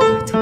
artık.